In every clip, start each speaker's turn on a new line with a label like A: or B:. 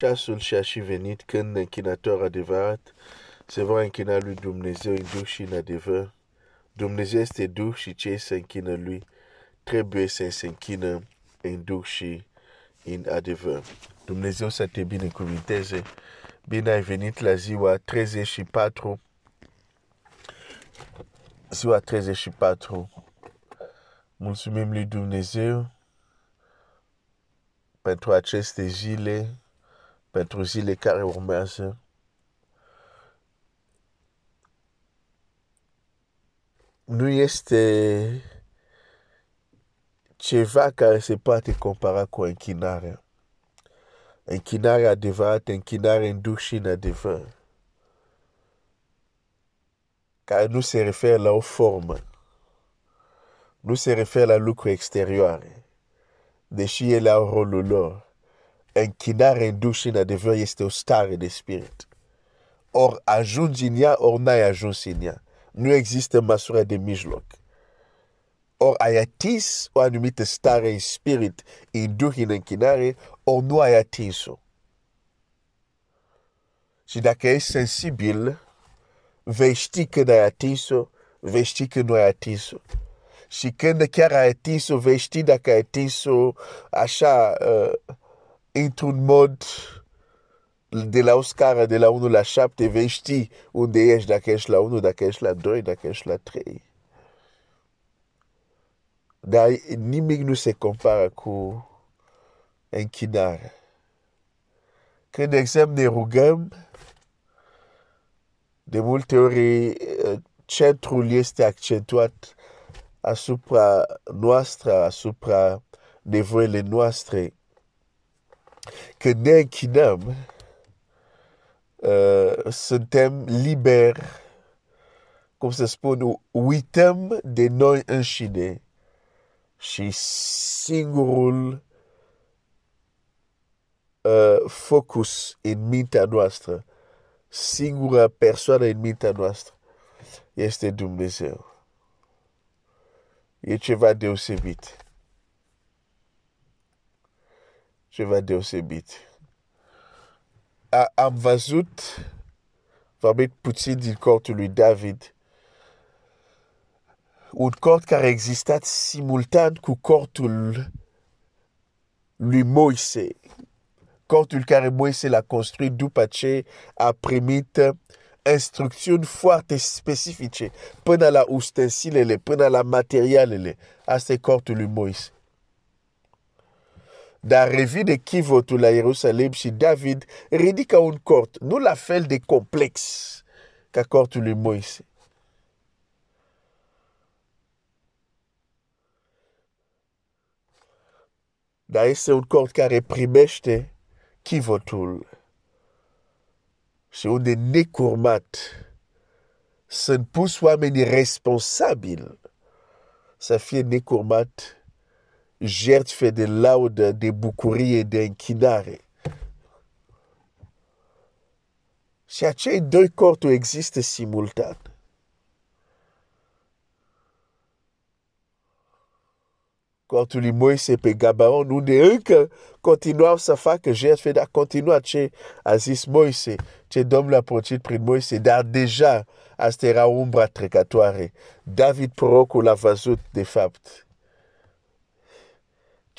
A: Ceasul și-a și venit când închinator adevărat se vor închina lui Dumnezeu în duh și în adevăr. Dumnezeu este duh și cei se închină lui trebuie să se închină în duh și în adevăr. Dumnezeu să te binecuvinteze. Bine ai venit la ziua 34. Ziua 34. Mulțumim lui Dumnezeu pentru aceste zile, pentru zile care urmează. Nu este ceva care se poate compara cu închinarea. Închinarea adevărată, închinare în duh și în adevăr. Care nu se referă la o formă. Nu se referă la lucruri exterioare. Deși ele au rolul lor. Închinare în duh și în adevăr este o stare de spirit. Or ajungi în ea, ori n-ai ajuns în ea. Nu există măsură de mijloc. Or ai atins o anumită stare în spirit, în duh, în închinare, ori nu ai atins-o. Și dacă ești sensibil, vei ști când ai atins-o, vei ști când nu ai atins-o. Și când chiar ai atins-o, vei ști dacă ai atins-o așa, uh, într-un mod de la o scară de la 1 la 7, vei ști unde ești, dacă ești la 1, dacă ești la 2, dacă ești la 3. Dar nimic nu se compară cu închinare. Când, de exemplu, ne rugăm, de multe ori centrul este accentuat asupra noastră, asupra nevoile noastre. Când ne închinăm, uh, suntem liberi, cum să spun, uităm de noi înșine și singurul uh, focus în mintea noastră, singura persoană în mintea noastră este Dumnezeu. E ceva deosebit. Ceva deosebit. A, am văzut, vorbit puțin din cortul lui David, un cort care a existat simultan cu cortul lui Moise. Cortul care Moise l-a construit după ce a primit instrucțiuni foarte specifice până la ustensilele, până la materialele. Asta e cortul lui Moise. Dar revine chivotul la Ierusalim și David ridică un cort, nu la fel de complex ca cortul lui Moise. Dar este un cort care primește chivotul și unde necurmat sunt pus oamenii responsabili să fie necurmat jertfe de laudă, de bucurie, de închinare. Și acei doi corturi există simultan. cortul lui Moise pe Gabaon, unde încă continuau să facă jertfe, dar continua ce a zis Moise, ce Domnul a porcit prin Moise, dar deja asta era umbra trecătoare. David prorocul a văzut, de fapt,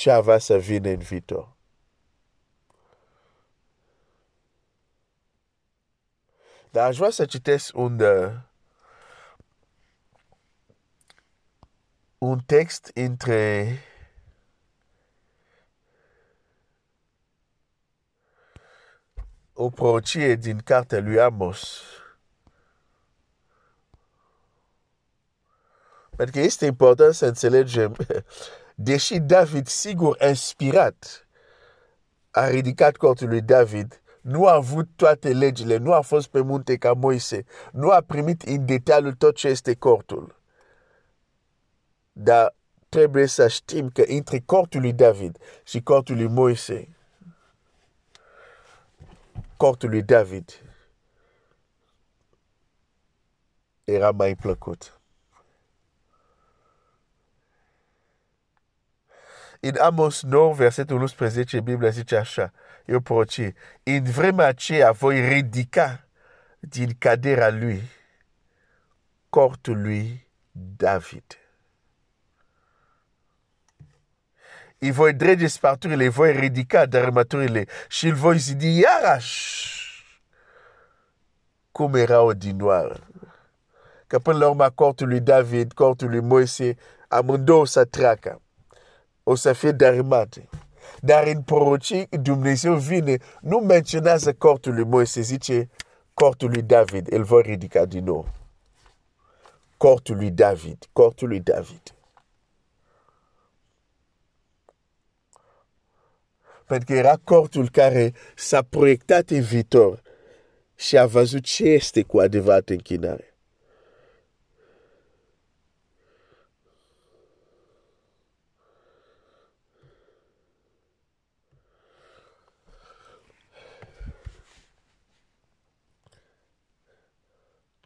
A: ce avea să vină în viitor. Dar aș vrea să citesc un, uh, un text între o prorocie din cartea lui Amos. Pentru că este important să înțelegem, deși David, sigur inspirat, a ridicat cortul lui David, nu a avut toate legile, nu a fost pe munte ca Moise, nu a primit în detaliu tot ce este cortul. Dar trebuie să știm că între cortul lui David și cortul lui Moise, cortul David. Era mai plăcut. În Amos 9, versetul 11, Biblia zice așa, eu prorocie. În vremea aceea voi ridica din cadera lui cortul lui David. Îi voi drege sparturile, îi voi ridica dărâmăturile și îl voi zidi iarăși cum era odinoară. Că la cortul lui David, cortul lui Moise, amândouă să. O să fie dărâmate. Dar în prorocii Dumnezeu vine, nu menționează cortul lui Moise, zice cortul lui David, îl voi ridica din nou. Cortul lui David, cortul lui David. Pentru că era cortul care s-a proiectat în viitor și a văzut ce este cu adevărat închinare.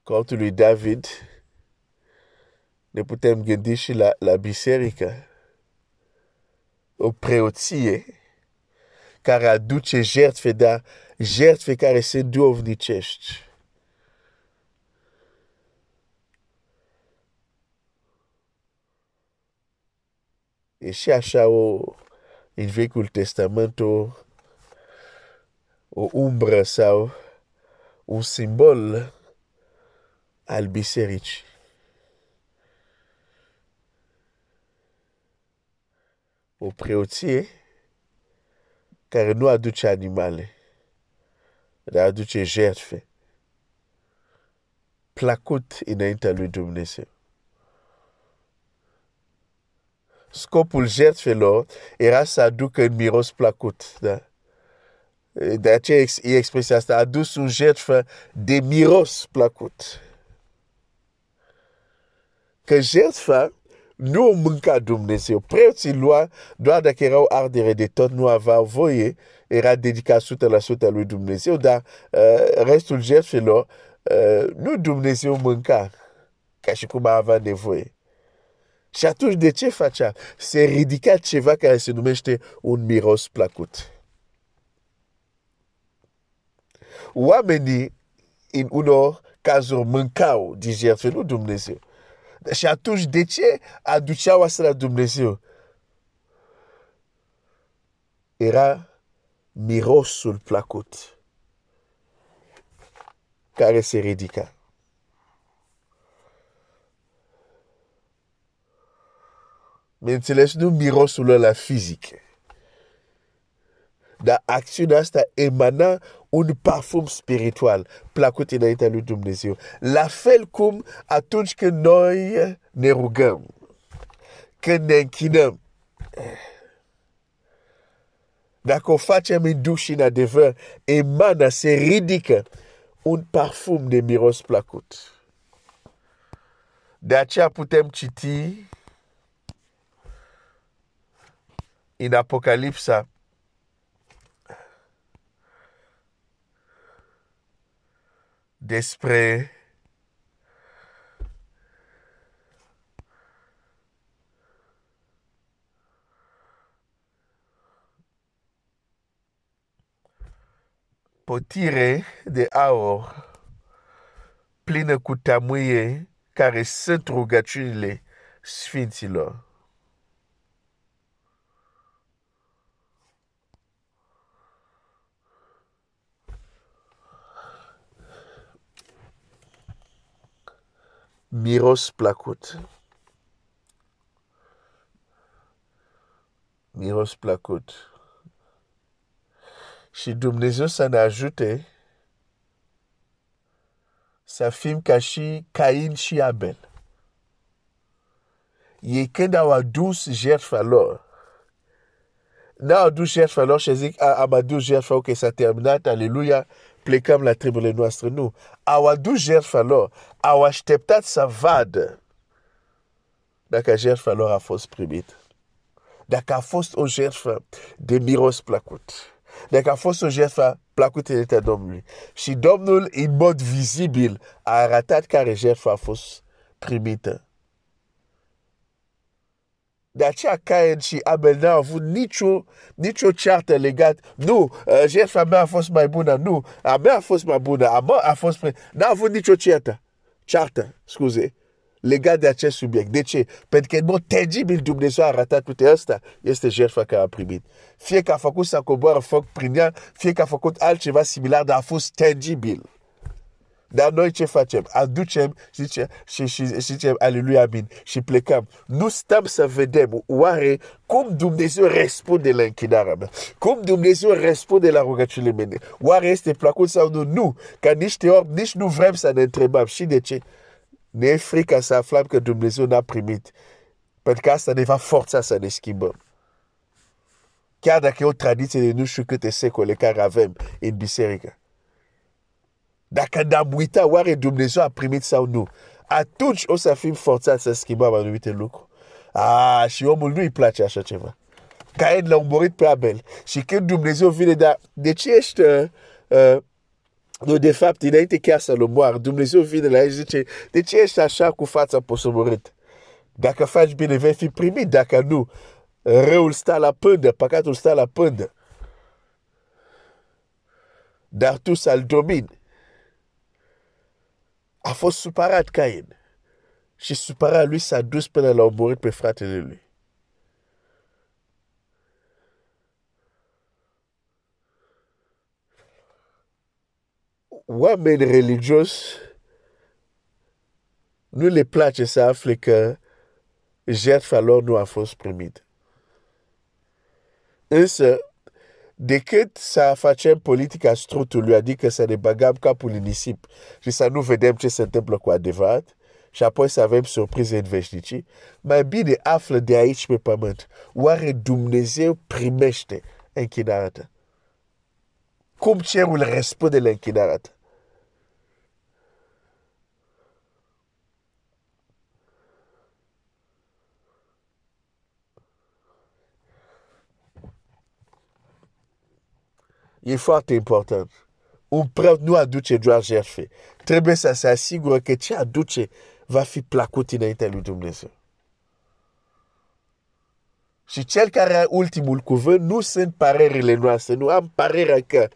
A: Cortul lui David, ne putem gândi și la, la biserică, o preoție care aduce jertfe, dar jertfe care se duovnicești. E și așa o, în Vechiul Testament, o, o umbră sau un simbol al bisericii. O preoție care nu aduce animale, dar aduce jertfe. Placut înaintea lui Dumnezeu. Scopul jertfelor era să aducă un miros placut. Da? De aceea e expresia asta, a adus un jertfă de miros placut. Că jertfa nu o mânca Dumnezeu. Preoții lua doar dacă erau ardere de tot, nu aveau voie, era dedicat 100% lui Dumnezeu, dar uh, restul jertfelor uh, nu Dumnezeu mânca ca și cum avea nevoie. Și atunci de ce facea? Se ridica ceva care se numește un miros placut. Oamenii, în unor cazuri, mâncau din jertfe, nu Dumnezeu. Și atunci, de ce aduceau asta la Dumnezeu? Era mirosul placut care se ridica. Înțeles, nu mirosul ăla fizic. Dar acțiunea asta emana un parfum spiritual placut înaintea lui Dumnezeu. La fel cum atunci când noi ne rugăm, când ne închinăm, dacă o facem în duș și în adevăr, emana, se ridică un parfum de miros placut. De aceea putem citi în Apocalipsa despre potire de aur plină cu tamuie care sunt rugăciunile sfinților. Miros placut. Miros placut. Și Dumnezeu să ne ajute să fim ca și Cain și Abel. Ei când au adus jertfa lor, n-au adus jertfa lor și zic, am adus jertfa, ok, s-a terminat, aleluia, plecăm la triburile noastre. Nu. Au adus jertfa lor. Au așteptat să vadă dacă jertfa lor a fost primită. Dacă a fost o jertfă de miros plăcut. Dacă a fost o jertfă plăcută de Domnului. Și Domnul, în mod vizibil, a arătat care jertfă a fost primită. De aceea Cain și Abel n-au avut nicio, nicio ceartă legat. Nu, uh, jertfa mea a fost mai bună. Nu, a mea a fost mai bună. A mea a fost mai... N-a avut nicio ceartă. Ceartă, scuze legat de acest subiect. De ce? Pentru că în mod tangibil Dumnezeu a arătat toate asta. Este jertfa care a primit. Fie că a făcut să coboară foc prin ea, fie că a făcut altceva similar, dar a fost tangibil. Dar noi ce facem? Aducem zice, și, și, și zicem aleluia, amin și plecăm. Nu stăm să vedem oare cum Dumnezeu răspunde la închinarea mea. Cum Dumnezeu răspunde la rugăciunile mele. Oare este plăcut sau nu? Nu. Că niște ori nici nu vrem să ne întrebăm. Și de ce? Ne e frică să aflăm că Dumnezeu n-a primit. Pentru că asta ne va forța să ne schimbăm. Chiar dacă e o tradiție de nu știu câte secole care avem în biserică. Dacă ne-am uitat, oare Dumnezeu a primit sau nu? Atunci o să fim forțați să schimbăm anumite lucruri. Ah, și omul nu-i place așa ceva. Cain l-a omorât pe Abel. Și când Dumnezeu vine, dar de ce ești... Uh, uh, nu, de fapt, înainte chiar să-l omoară, Dumnezeu vine la el și zice, de ce ești așa cu fața posomorât? Dacă faci bine, vei fi primit. Dacă nu, răul stă la pândă, păcatul stă la pândă. Dar tu să-l domini. A fost supărat Cain. Și supărat lui s-a dus până la omorât pe fratele lui. oameni religios nu le place să afle că jertfa lor nu a fost primită. Însă, decât să facem politica strutului, adică să ne băgăm capul în nisip și să nu vedem ce se întâmplă cu adevărat, și apoi să avem surprize în veșnicii, mai bine află de aici pe pământ. Oare Dumnezeu primește închinarea ta? Cum cerul răspunde la închinarea ta? E foarte important. Un preot nu aduce doar jertfe. Trebuie să se asigură că ce aduce va fi placut înaintea lui Dumnezeu. Și cel care are ultimul cuvânt nu sunt parerile noastre. Nu am parerea că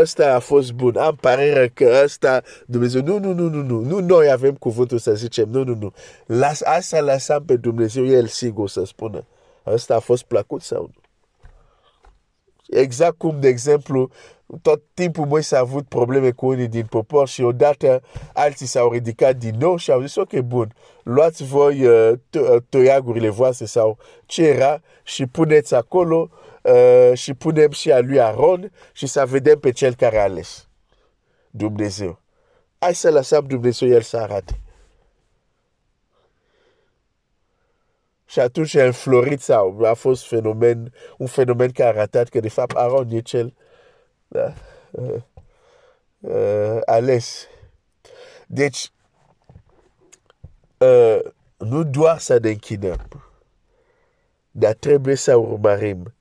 A: ăsta a fost bun, am parerea că ăsta, Dumnezeu, nu, nu, nu, nu, nu, nu noi avem cuvântul să zicem, nu, nu, nu. Las, asta lăsăm pe Dumnezeu, El sigur să spună, ăsta a fost plăcut sau nu. Exact cum, de exemplu, tot timpul Moise a avut probleme cu unii din popor și odată alții s-au ridicat din nou și au zis, ok, bun, luați voi uh, uh, toiagurile voastre sau ce era și puneți acolo uh, și punem și a lui Aron și să vedem pe cel care a ales. Dumnezeu. Hai să lăsăm Dumnezeu el să arate. Și atunci a înflorit sau a fost fenomen, un fenomen care a arătat că de fapt Aaron e cel da, uh, uh, ales. Deci, uh, nu doar să ne închinăm, dar trebuie să urmărim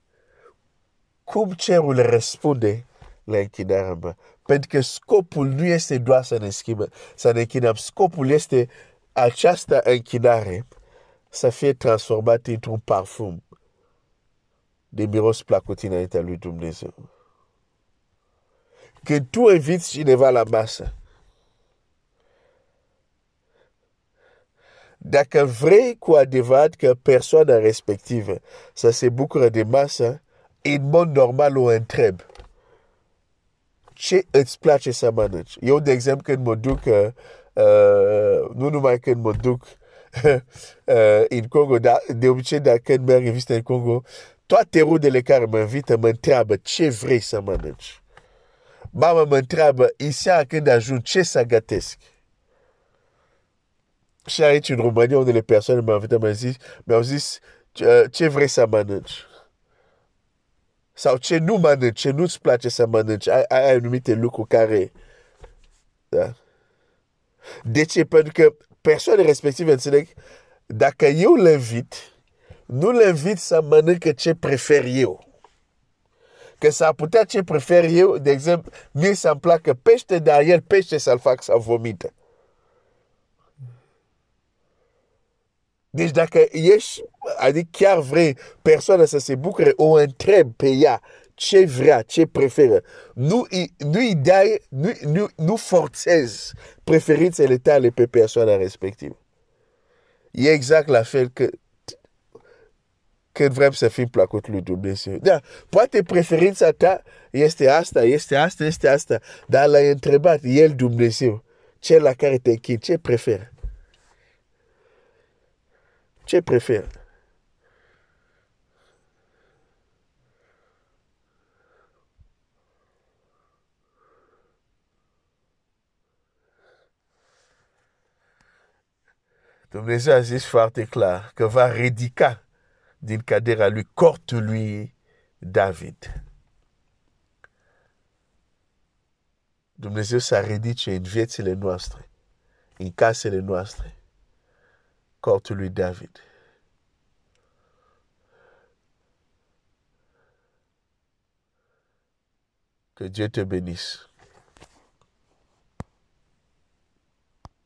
A: cum cerul răspunde la închinarea mea. Pentru că scopul nu este doar să ne schimbă, să ne închinăm. Scopul este această închinare să fie transformat într-un parfum de miros plăcut înaintea lui Dumnezeu. Când tu inviți cineva la masă, dacă vrei cu adevărat că persoana respectivă să se bucure de masă, în mod normal o întreb. Ce îți place să mănânci? Eu, de exemplu, când mă duc, uh, nu numai când mă duc uh, în Congo, dar de obicei, dacă când merg în vizită în Congo, toate rudele care mă invită mă întreabă ce vrei să mănânci. Mama mă întreabă, Isia, când ajung, ce să gătesc? Și aici, în România, unele persoane m-au invitat, mi-au zis, mi-au zis ce vrei să mănânci? Sau ce nu mănânci, ce nu-ți place să mănânci. Ai, ai anumite lucruri care... Da? De ce? Pentru că persoane respective înțeleg, dacă eu le invit, nu le invit să mănâncă ce prefer eu. Că s-ar putea ce prefer eu, de exemplu, mie să-mi placă pește, dar el pește să-l fac să vomite. Deci dacă ești, adică chiar vrei persoana să se bucure, o întrebi pe ea ce vrea, ce preferă. Nu, nu-i dai, nu, nu, nu forțezi preferințele tale pe persoana respectivă. E exact la fel că când vrem să fim plăcut lui Dumnezeu. Da, poate preferința ta este asta, este asta, este asta, dar l-ai întrebat, El Dumnezeu, cel la care te închid, ce preferă? Ce preferă? Dumnezeu a zis foarte clar că va ridica din cadera lui cortul lui David. Dumnezeu să ridice în viețile noastre, în casele noastre, cortul lui David. Que Dieu te bénisse.